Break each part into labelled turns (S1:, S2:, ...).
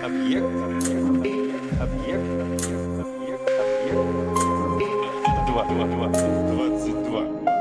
S1: Объект. Объект. Объект. Объект. Объект. 22. 22.
S2: 22.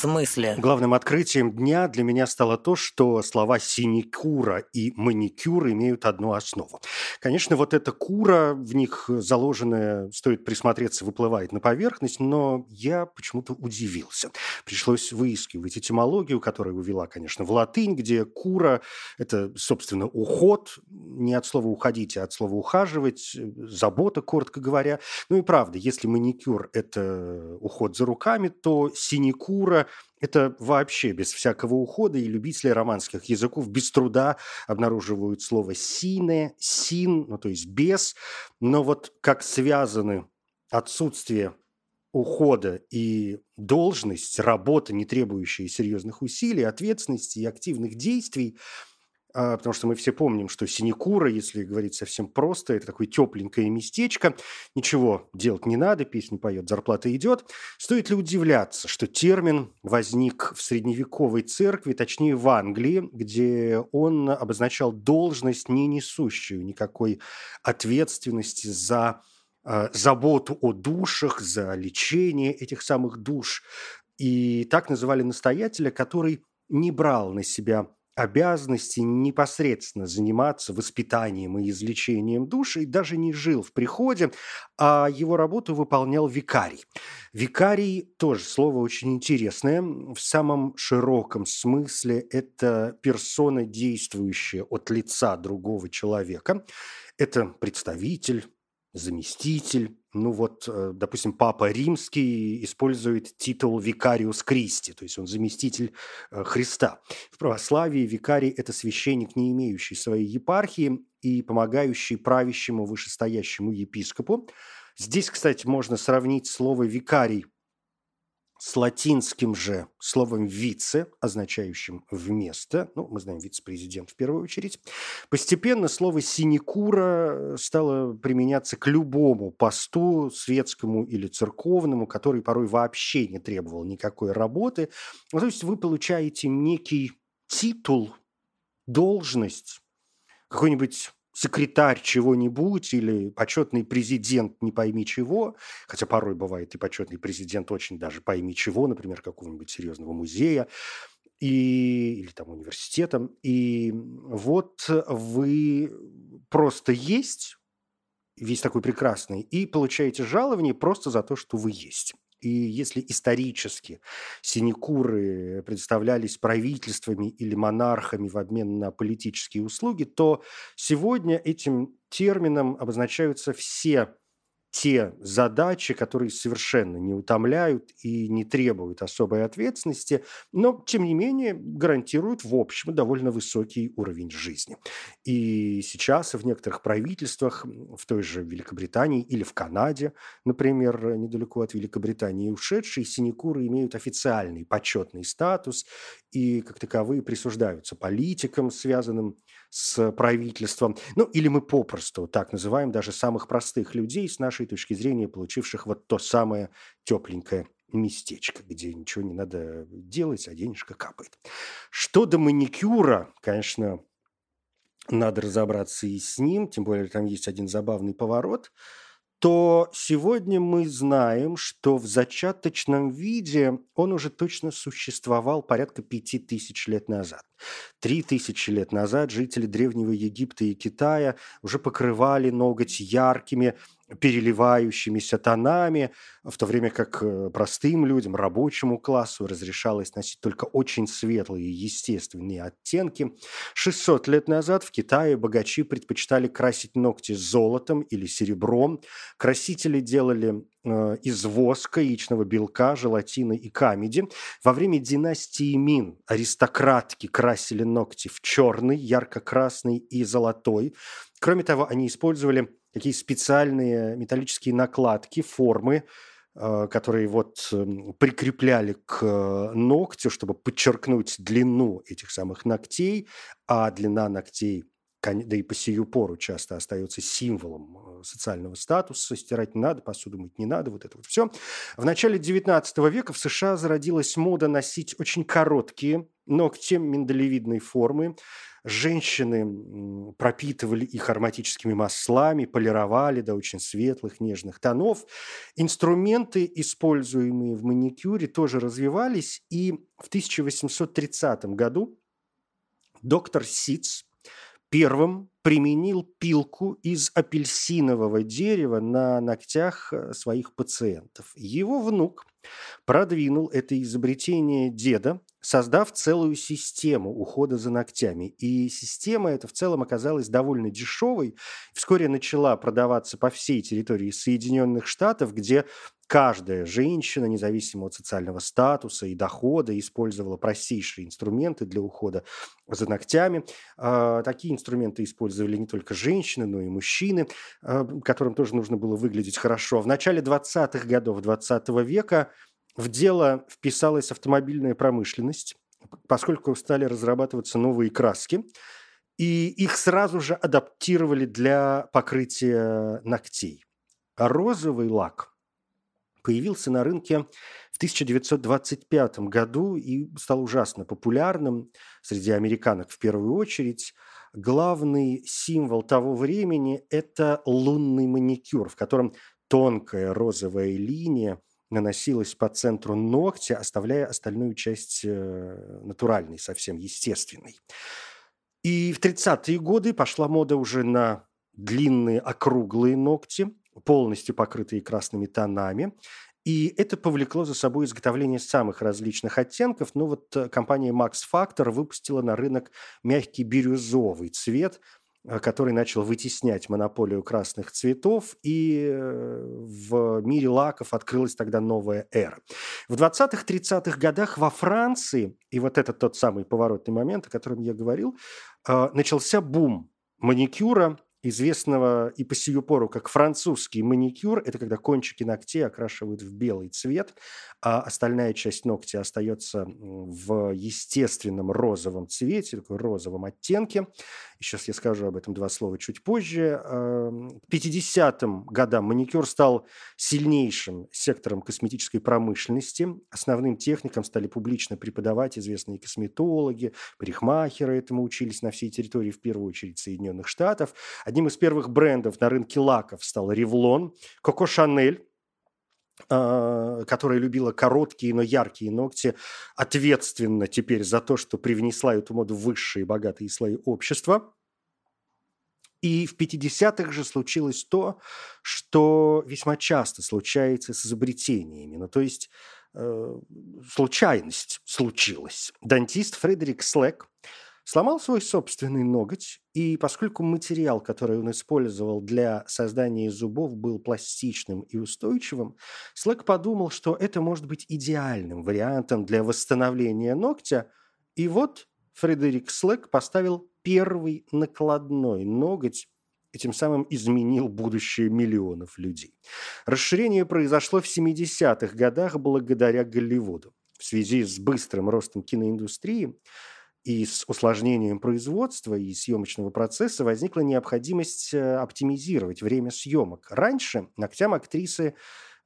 S2: Смысле?
S3: Главным открытием дня для меня стало то, что слова «синекура» и «маникюр» имеют одну основу. Конечно, вот эта кура, в них заложенная, стоит присмотреться, выплывает на поверхность, но я почему-то удивился. Пришлось выискивать этимологию, которая увела, конечно, в латынь, где кура – это, собственно, уход, не от слова «уходить», а от слова «ухаживать», забота, коротко говоря. Ну и правда, если маникюр – это уход за руками, то синекура это вообще без всякого ухода, и любители романских языков без труда обнаруживают слово «сине», «син», ну то есть «без», но вот как связаны отсутствие ухода и должность, работа, не требующая серьезных усилий, ответственности и активных действий – потому что мы все помним, что синекура, если говорить совсем просто, это такое тепленькое местечко, ничего делать не надо, песню поет, зарплата идет. Стоит ли удивляться, что термин возник в средневековой церкви, точнее в Англии, где он обозначал должность, не несущую никакой ответственности за э, заботу о душах, за лечение этих самых душ. И так называли настоятеля, который не брал на себя обязанности непосредственно заниматься воспитанием и излечением души и даже не жил в приходе, а его работу выполнял викарий. Викарий тоже слово очень интересное. В самом широком смысле это персона, действующая от лица другого человека. Это представитель, заместитель. Ну вот, э, допустим, Папа Римский использует титул «Викариус Кристи», то есть он заместитель э, Христа. В православии викарий – это священник, не имеющий своей епархии и помогающий правящему вышестоящему епископу. Здесь, кстати, можно сравнить слово «викарий» с латинским же словом «вице», означающим «вместо», ну, мы знаем вице-президент в первую очередь, постепенно слово «синекура» стало применяться к любому посту, светскому или церковному, который порой вообще не требовал никакой работы. Ну, то есть вы получаете некий титул, должность, какой-нибудь секретарь чего-нибудь или почетный президент не пойми чего, хотя порой бывает и почетный президент очень даже пойми чего, например, какого-нибудь серьезного музея, и, или там университета. И вот вы просто есть, весь такой прекрасный, и получаете жалование просто за то, что вы есть. И если исторически синекуры представлялись правительствами или монархами в обмен на политические услуги, то сегодня этим термином обозначаются все те задачи, которые совершенно не утомляют и не требуют особой ответственности, но, тем не менее, гарантируют, в общем, довольно высокий уровень жизни. И сейчас в некоторых правительствах, в той же Великобритании или в Канаде, например, недалеко от Великобритании ушедшие, синекуры имеют официальный почетный статус и, как таковые, присуждаются политикам, связанным с правительством. Ну, или мы попросту так называем даже самых простых людей с нашей точки зрения, получивших вот то самое тепленькое местечко, где ничего не надо делать, а денежка капает. Что до маникюра, конечно, надо разобраться и с ним, тем более там есть один забавный поворот – то сегодня мы знаем, что в зачаточном виде он уже точно существовал порядка пяти тысяч лет назад. Три тысячи лет назад жители Древнего Египта и Китая уже покрывали ноготь яркими переливающимися тонами, в то время как э, простым людям, рабочему классу разрешалось носить только очень светлые естественные оттенки. 600 лет назад в Китае богачи предпочитали красить ногти золотом или серебром. Красители делали э, из воска, яичного белка, желатина и камеди. Во время династии Мин аристократки красили ногти в черный, ярко-красный и золотой. Кроме того, они использовали такие специальные металлические накладки, формы, э, которые вот эм, прикрепляли к э, ногтю, чтобы подчеркнуть длину этих самых ногтей, а длина ногтей да и по сию пору часто остается символом э, социального статуса. Стирать не надо, посуду мыть не надо, вот это вот все. В начале XIX века в США зародилась мода носить очень короткие ногти миндалевидной формы. Женщины пропитывали их ароматическими маслами, полировали до очень светлых, нежных тонов. Инструменты, используемые в маникюре, тоже развивались. И в 1830 году доктор Ситц первым применил пилку из апельсинового дерева на ногтях э, своих пациентов. Его внук продвинул это изобретение деда, создав целую систему ухода за ногтями. И система эта в целом оказалась довольно дешевой. Вскоре начала продаваться по всей территории Соединенных Штатов, где каждая женщина, независимо от социального статуса и дохода, использовала простейшие инструменты для ухода за ногтями. А, такие инструменты использовали не только женщины, но и мужчины, а, которым тоже нужно было выглядеть хорошо. В начале 20-х годов 20 века в дело вписалась автомобильная промышленность, поскольку стали разрабатываться новые краски, и их сразу же адаптировали для покрытия ногтей. Розовый лак появился на рынке в 1925 году и стал ужасно популярным среди американок в первую очередь. Главный символ того времени – это лунный маникюр, в котором тонкая розовая линия наносилась по центру ногтя, оставляя остальную часть э, натуральной, совсем естественной. И в 30-е годы пошла мода уже на длинные округлые ногти, полностью покрытые красными тонами. И это повлекло за собой изготовление самых различных оттенков. Но вот э, компания Max Factor выпустила на рынок мягкий бирюзовый цвет, э, который начал вытеснять монополию красных цветов, и э, в мире лаков открылась тогда новая эра. В 20-30-х годах во Франции, и вот это тот самый поворотный момент, о котором я говорил, начался бум маникюра, известного и по сию пору как французский маникюр. Это когда кончики ногтей окрашивают в белый цвет, а остальная часть ногтя остается в естественном розовом цвете, такой розовом оттенке. Сейчас я скажу об этом два слова чуть позже. К 50-м годам маникюр стал сильнейшим сектором косметической промышленности. Основным техникам стали публично преподавать известные косметологи, парикмахеры этому учились на всей территории, в первую очередь Соединенных Штатов. Одним из первых брендов на рынке лаков стал Ревлон, Коко Шанель, которая любила короткие, но яркие ногти, ответственна теперь за то, что привнесла эту моду в высшие богатые слои общества. И в 50-х же случилось то, что весьма часто случается с изобретениями. Ну, то есть э, случайность случилась. Дантист Фредерик Слэк сломал свой собственный ноготь, и поскольку материал, который он использовал для создания зубов, был пластичным и устойчивым, Слэк подумал, что это может быть идеальным вариантом для восстановления ногтя, и вот Фредерик Слэк поставил первый накладной ноготь и тем самым изменил будущее миллионов людей. Расширение произошло в 70-х годах благодаря Голливуду. В связи с быстрым ростом киноиндустрии и с усложнением производства и съемочного процесса возникла необходимость э, оптимизировать время съемок. Раньше ногтям актрисы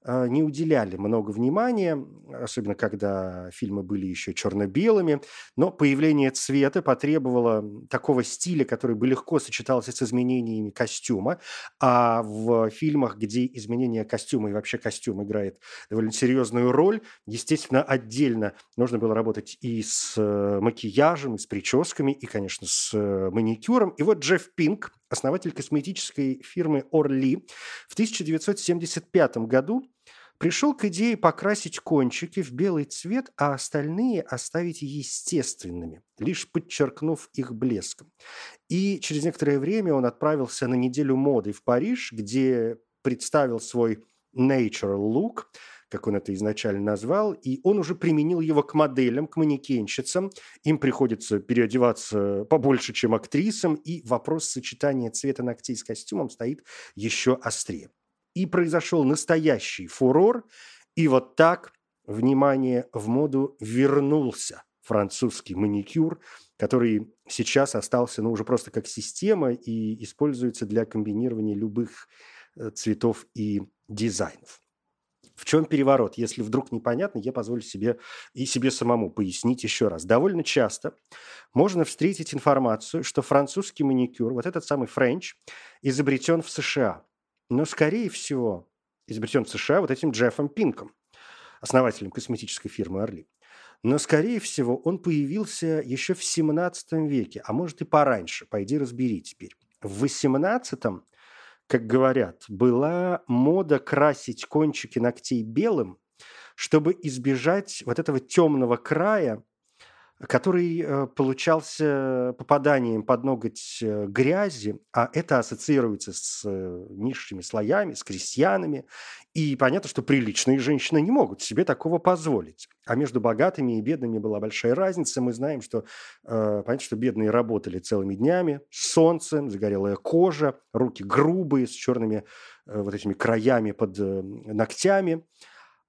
S3: не уделяли много внимания, особенно когда фильмы были еще черно-белыми, но появление цвета потребовало такого стиля, который бы легко сочетался с изменениями костюма, а в фильмах, где изменение костюма и вообще костюм играет довольно серьезную роль, естественно, отдельно нужно было работать и с э, макияжем, и с прическами, и, конечно, с э, маникюром. И вот Джефф Пинк, основатель косметической фирмы Орли, в 1975 году пришел к идее покрасить кончики в белый цвет, а остальные оставить естественными, лишь подчеркнув их блеском. И через некоторое время он отправился на неделю моды в Париж, где представил свой natural look, как он это изначально назвал, и он уже применил его к моделям, к манекенщицам. Им приходится переодеваться побольше, чем актрисам, и вопрос сочетания цвета ногтей с костюмом стоит еще острее и произошел настоящий фурор, и вот так, внимание, в моду вернулся французский маникюр который сейчас остался ну, уже просто как система и используется для комбинирования любых э, цветов и дизайнов. В чем переворот? Если вдруг непонятно, я позволю себе и себе самому пояснить еще раз. Довольно часто можно встретить информацию, что французский маникюр, вот этот самый френч, изобретен в США. Но, скорее всего, изобретен в США вот этим Джеффом Пинком, основателем косметической фирмы «Орли». Но, скорее всего, он появился еще в 17 веке, а может и пораньше. Пойди разбери теперь. В 18 как говорят, была мода красить кончики ногтей белым, чтобы избежать вот этого темного края, который э, получался попаданием под ноготь э, грязи, а это ассоциируется с э, низшими слоями, с крестьянами. И понятно, что приличные женщины не могут себе такого позволить. А между богатыми и бедными была большая разница. Мы знаем, что, понятно, что бедные работали целыми днями, солнцем, загорелая кожа, руки грубые, с черными вот этими краями под ногтями.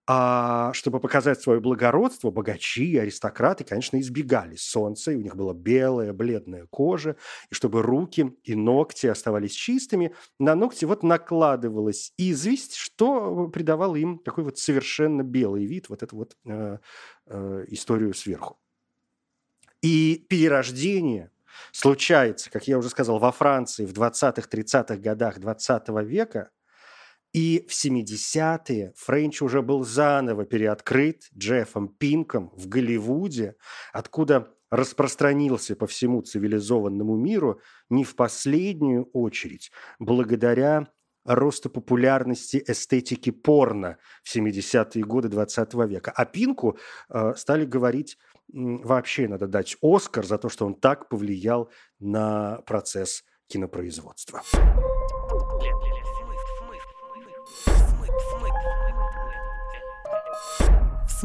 S3: А чтобы показать свое благородство, богачи, аристократы, конечно, избегали солнца, и у них была белая, бледная кожа, и чтобы руки и ногти оставались чистыми, на ногти вот накладывалась известь, что придавало им такой вот совершенно белый вид, вот эту вот э, э, историю сверху. И перерождение случается, как я уже сказал, во Франции в 20-30-х годах 20 века – и в 70-е Френч уже был заново переоткрыт Джеффом Пинком в Голливуде, откуда распространился по всему цивилизованному миру не в последнюю очередь благодаря росту популярности эстетики порно в 70-е годы 20 века. А Пинку э, стали говорить вообще надо дать Оскар за то, что он так повлиял на процесс кинопроизводства.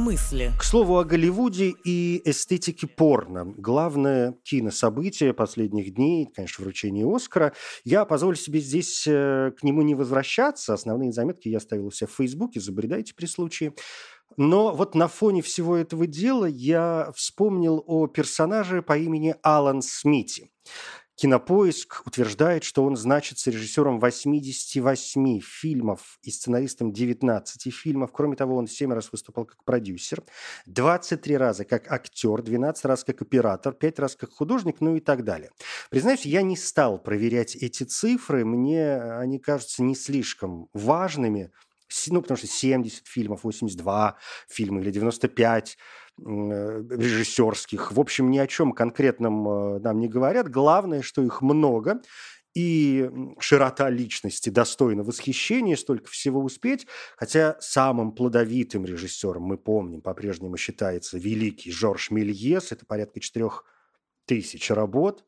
S2: Смысле?
S3: К слову о Голливуде и эстетике порно. Главное кинособытие последних дней, конечно, вручение Оскара. Я позволю себе здесь э, к нему не возвращаться. Основные заметки я оставил у себя в Фейсбуке, забредайте при случае. Но вот на фоне всего этого дела я вспомнил о персонаже по имени Алан Смити. Кинопоиск утверждает, что он значится режиссером 88 фильмов и сценаристом 19 фильмов. Кроме того, он 7 раз выступал как продюсер, 23 раза как актер, 12 раз как оператор, 5 раз как художник, ну и так далее. Признаюсь, я не стал проверять эти цифры, мне они кажутся не слишком важными, ну, потому что 70 фильмов, 82 фильма или 95 Э, режиссерских. В общем, ни о чем конкретном э, нам не говорят. Главное, что их много, и широта личности достойна восхищения, столько всего успеть. Хотя самым плодовитым режиссером, мы помним, по-прежнему считается великий Жорж Мельес. Это порядка четырех тысяч работ.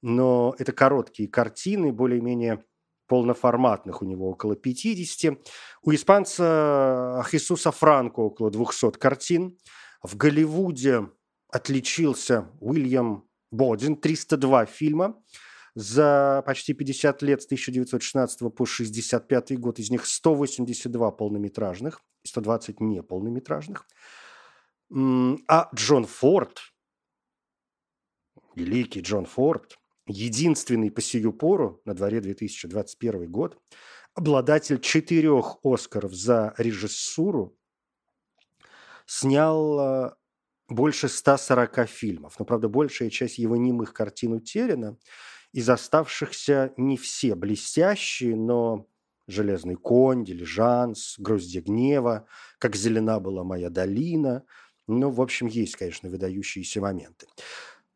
S3: Но это короткие картины, более-менее полноформатных у него около 50. У испанца Хисуса Франко около 200 картин – в Голливуде отличился Уильям Бодин, 302 фильма за почти 50 лет с 1916 по 1965 год. Из них 182 полнометражных и 120 неполнометражных. А Джон Форд, великий Джон Форд, единственный по сию пору, на дворе 2021 год, обладатель четырех Оскаров за режиссуру, снял а, больше 140 фильмов. Но, правда, большая часть его немых картин утеряна. Из оставшихся не все блестящие, но «Железный конь», «Дилижанс», «Гроздья гнева», «Как зелена была моя долина». Ну, в общем, есть, конечно, выдающиеся моменты.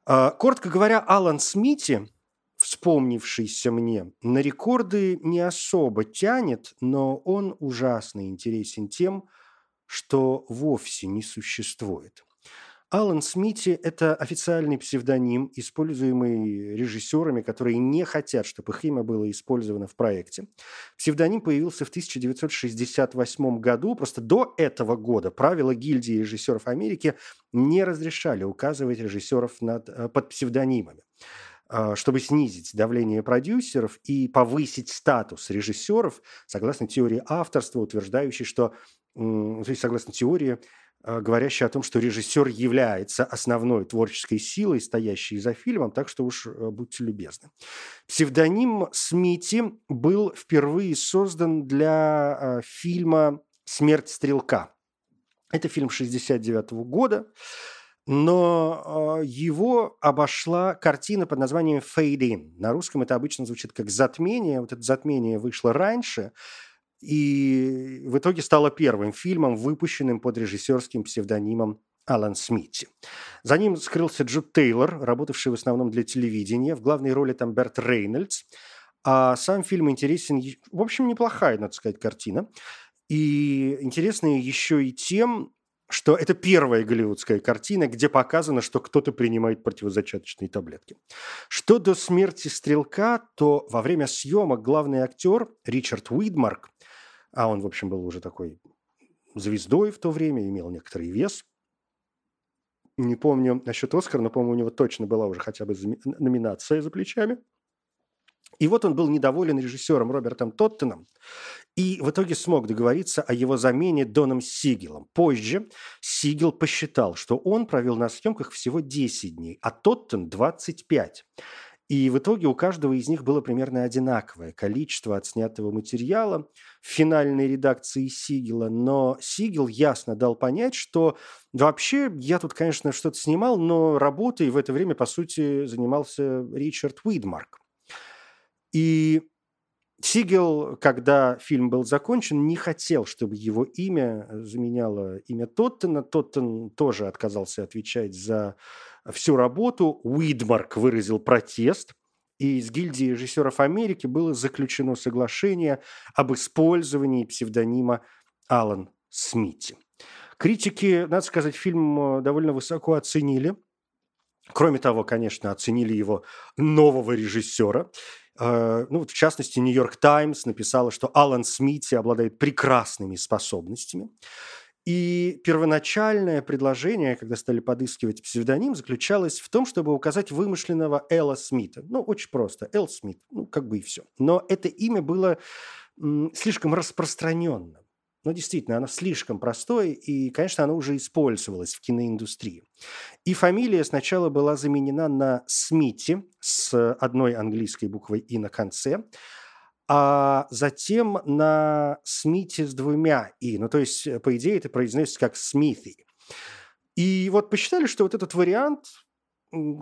S3: А, коротко говоря, Алан Смити, вспомнившийся мне, на рекорды не особо тянет, но он ужасно интересен тем, что вовсе не существует. Алан Смити – это официальный псевдоним, используемый режиссерами, которые не хотят, чтобы их имя было использовано в проекте. Псевдоним появился в 1968 году. Просто до этого года правила гильдии режиссеров Америки не разрешали указывать режиссеров над, э, под псевдонимами а, чтобы снизить давление продюсеров и повысить статус режиссеров, согласно теории авторства, утверждающей, что то есть, согласно теории, говорящий о том, что режиссер является основной творческой силой, стоящей за фильмом, так что уж э, будьте любезны. Псевдоним Смити был впервые создан для э, фильма «Смерть стрелка». Это фильм 69 года но э, его обошла картина под названием «Fade In». На русском это обычно звучит как «затмение». Вот это «затмение» вышло раньше, и в итоге стало первым фильмом, выпущенным под режиссерским псевдонимом Алан Смити. За ним скрылся Джуд Тейлор, работавший в основном для телевидения. В главной роли там Берт Рейнольдс. А сам фильм интересен... В общем, неплохая, надо сказать, картина. И интересная еще и тем, что это первая голливудская картина, где показано, что кто-то принимает противозачаточные таблетки. Что до смерти Стрелка, то во время съемок главный актер Ричард Уидмарк, а он, в общем, был уже такой звездой в то время, имел некоторый вес, не помню насчет Оскара, но, по-моему, у него точно была уже хотя бы номинация за плечами – и вот он был недоволен режиссером Робертом Тоттеном и в итоге смог договориться о его замене Доном Сигелом. Позже Сигел посчитал, что он провел на съемках всего 10 дней, а Тоттен – 25. И в итоге у каждого из них было примерно одинаковое количество отснятого материала в финальной редакции Сигела, но Сигел ясно дал понять, что вообще я тут, конечно, что-то снимал, но работой в это время, по сути, занимался Ричард Уидмарк. И Сигел, когда фильм был закончен, не хотел, чтобы его имя заменяло имя Тоттена. Тоттен тоже отказался отвечать за всю работу. Уидмарк выразил протест, и из гильдии режиссеров Америки было заключено соглашение об использовании псевдонима Алан Смити. Критики, надо сказать, фильм э, довольно высоко оценили. Кроме того, конечно, оценили его нового режиссера. Э, ну, в частности, Нью-Йорк Таймс написала, что Алан Смити обладает прекрасными способностями. И первоначальное предложение, когда стали подыскивать псевдоним, заключалось в том, чтобы указать вымышленного Элла Смита. Ну, очень просто. Эл Смит. Ну, как бы и все. Но это имя было слишком распространенным. Но действительно, оно слишком простое, и, конечно, оно уже использовалось в киноиндустрии. И фамилия сначала была заменена на Смити с одной английской буквой «и» на конце, а затем на Смити с двумя «и». Ну, то есть, по идее, это произносится как Смиthi. И вот посчитали, что вот этот вариант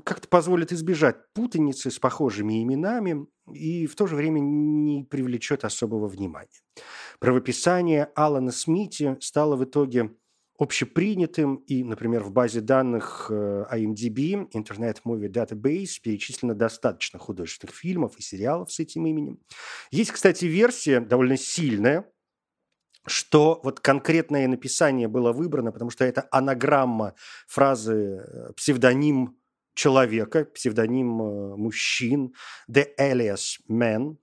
S3: как-то позволит избежать путаницы с похожими именами и в то же время не привлечет особого внимания. Правописание Алана Смити стало в итоге общепринятым, и, например, в базе данных э, IMDb, Internet Movie Database, перечислено достаточно художественных фильмов и сериалов с этим именем. Есть, кстати, версия довольно сильная, что вот конкретное написание было выбрано, потому что это анаграмма фразы э, псевдоним человека, псевдоним э, мужчин, The Alias Man,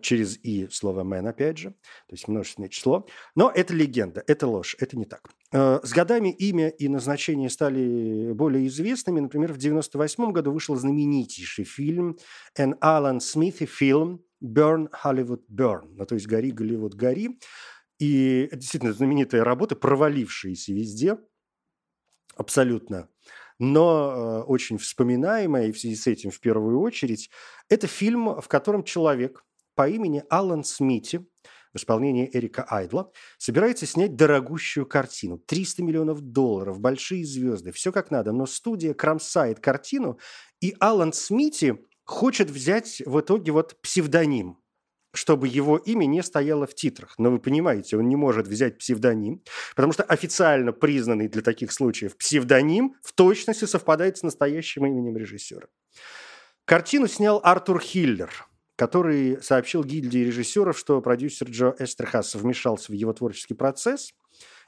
S3: через «и» слово «man» опять же, то есть множественное число. Но это легенда, это ложь, это не так. Э, с годами имя и назначение стали более известными. Например, в 1998 году вышел знаменитейший фильм «An Alan Smith фильм «Burn Hollywood Burn», ну, то есть «Гори, Голливуд, гори». И действительно знаменитая работа, провалившаяся везде, абсолютно но э, очень вспоминаемая, и в связи с этим в первую очередь, это фильм, в котором человек по имени Алан Смити в исполнении Эрика Айдла собирается снять дорогущую картину. 300 миллионов долларов, большие звезды, все как надо. Но студия кромсает картину, и Алан Смити хочет взять в итоге вот псевдоним чтобы его имя не стояло в титрах. Но вы понимаете, он не может взять псевдоним, потому что официально признанный для таких случаев псевдоним в точности совпадает с настоящим именем режиссера. Картину снял Артур Хиллер, который сообщил гильдии режиссеров, что продюсер Джо Эстерхас вмешался в его творческий процесс –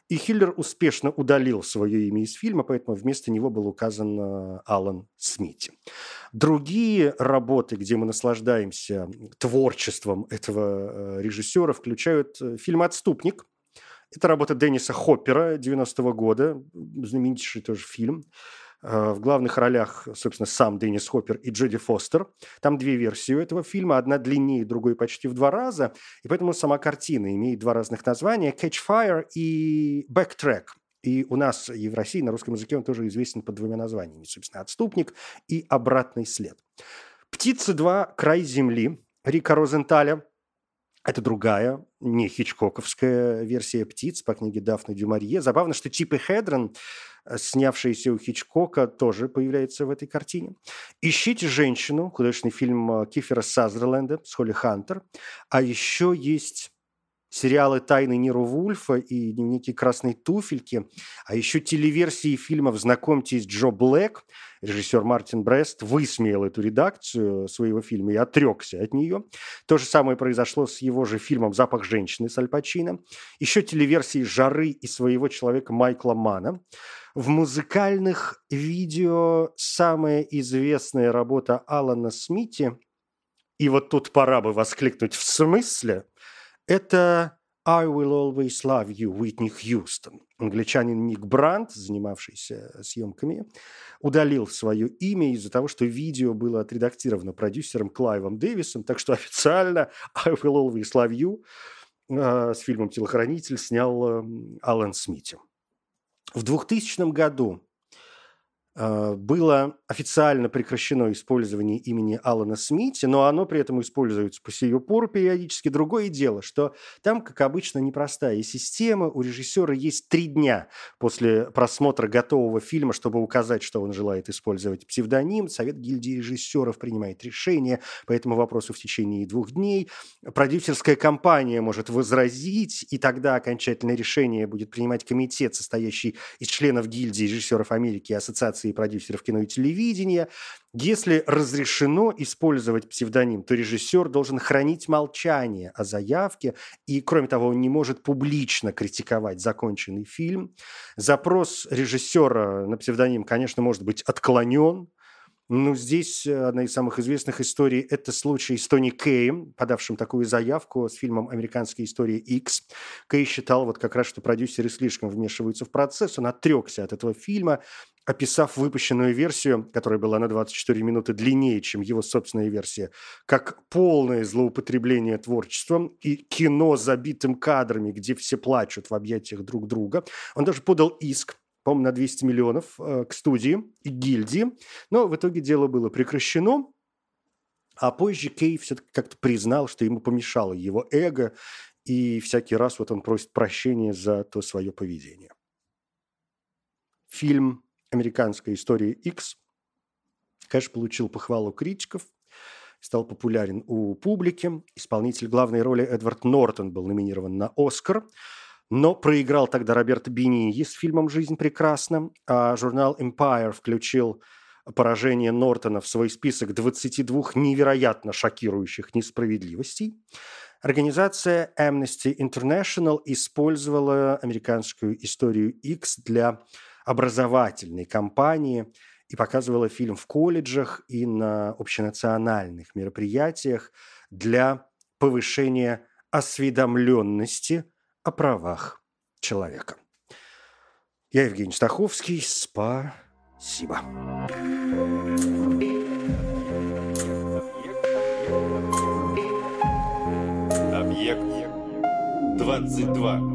S3: и Хиллер успешно удалил свое имя из фильма, поэтому вместо него был указан Алан Смити. Другие работы, где мы наслаждаемся творчеством этого э, режиссера, включают э, фильм «Отступник», это работа Денниса Хоппера 90-го года, знаменитейший тоже фильм. Э, в главных ролях, собственно, сам Деннис Хоппер и Джоди Фостер. Там две версии у этого фильма. Одна длиннее, другой почти в два раза. И поэтому сама картина имеет два разных названия – «Catch Fire» и «Backtrack». И у нас и в России на русском языке он тоже известен под двумя названиями. Собственно, «Отступник» и «Обратный след». «Птица 2. Край земли» Рика Розенталя. Это другая, не хичкоковская версия «Птиц» по книге Дафны Дюмарье. Забавно, что Типи Хедрон, э, снявшийся у Хичкока, тоже появляется в этой картине. «Ищите женщину», художественный фильм э, Кифера Сазерленда с Холли Хантер. А еще есть сериалы «Тайны Ниру Вульфа» и «Дневники красной туфельки», а еще телеверсии фильмов «Знакомьтесь, Джо Блэк». Режиссер Мартин Брест высмеял эту редакцию своего фильма и отрекся от нее. То же самое произошло с его же фильмом «Запах женщины» с Аль Пачино. Еще телеверсии «Жары» и своего человека Майкла Мана. В музыкальных видео самая известная работа Алана Смити, и вот тут пора бы воскликнуть «в смысле?», это «I will always love you» Уитни Хьюстон. Англичанин Ник Брандт, занимавшийся съемками, удалил свое имя из-за того, что видео было отредактировано продюсером Клайвом Дэвисом, так что официально «I will always love you» э, с фильмом «Телохранитель» снял э, Алан Смити. В 2000 году было официально прекращено использование имени Алана Смити, но оно при этом используется по сию пору периодически. Другое дело, что там, как обычно, непростая система. У режиссера есть три дня после просмотра готового фильма, чтобы указать, что он желает использовать псевдоним. Совет гильдии режиссеров принимает решение по этому вопросу в течение двух дней. Продюсерская компания может возразить, и тогда окончательное решение будет принимать комитет, состоящий из членов гильдии режиссеров Америки и Ассоциации ассоциации продюсеров кино и телевидения. Если разрешено использовать псевдоним, то режиссер должен хранить молчание о заявке, и, кроме того, он не может публично критиковать законченный фильм. Запрос режиссера на псевдоним, конечно, может быть отклонен, ну, здесь э, одна из самых известных историй – это случай с Тони Кеем, подавшим такую заявку с фильмом «Американская история X». Кей считал вот как раз, что продюсеры слишком вмешиваются в процесс, он отрекся от этого фильма, описав выпущенную версию, которая была на 24 минуты длиннее, чем его собственная версия, как полное злоупотребление творчеством и кино забитым кадрами, где все плачут в объятиях друг друга. Он даже подал иск по-моему, на 200 миллионов э, к студии и гильдии. Но в итоге дело было прекращено. А позже Кей все-таки как-то признал, что ему помешало его эго, и всякий раз вот он просит прощения за то свое поведение. Фильм «Американская история X», конечно, получил похвалу критиков, стал популярен у публики. Исполнитель главной роли Эдвард Нортон был номинирован на «Оскар», но проиграл тогда Роберт Бении с фильмом «Жизнь прекрасна», а журнал Empire включил поражение Нортона в свой список 22 невероятно шокирующих несправедливостей. Организация Amnesty International использовала американскую историю X для образовательной кампании и показывала фильм в колледжах и на общенациональных мероприятиях для повышения осведомленности о правах человека. Я Евгений Стаховский. Спасибо.
S1: Объект 22.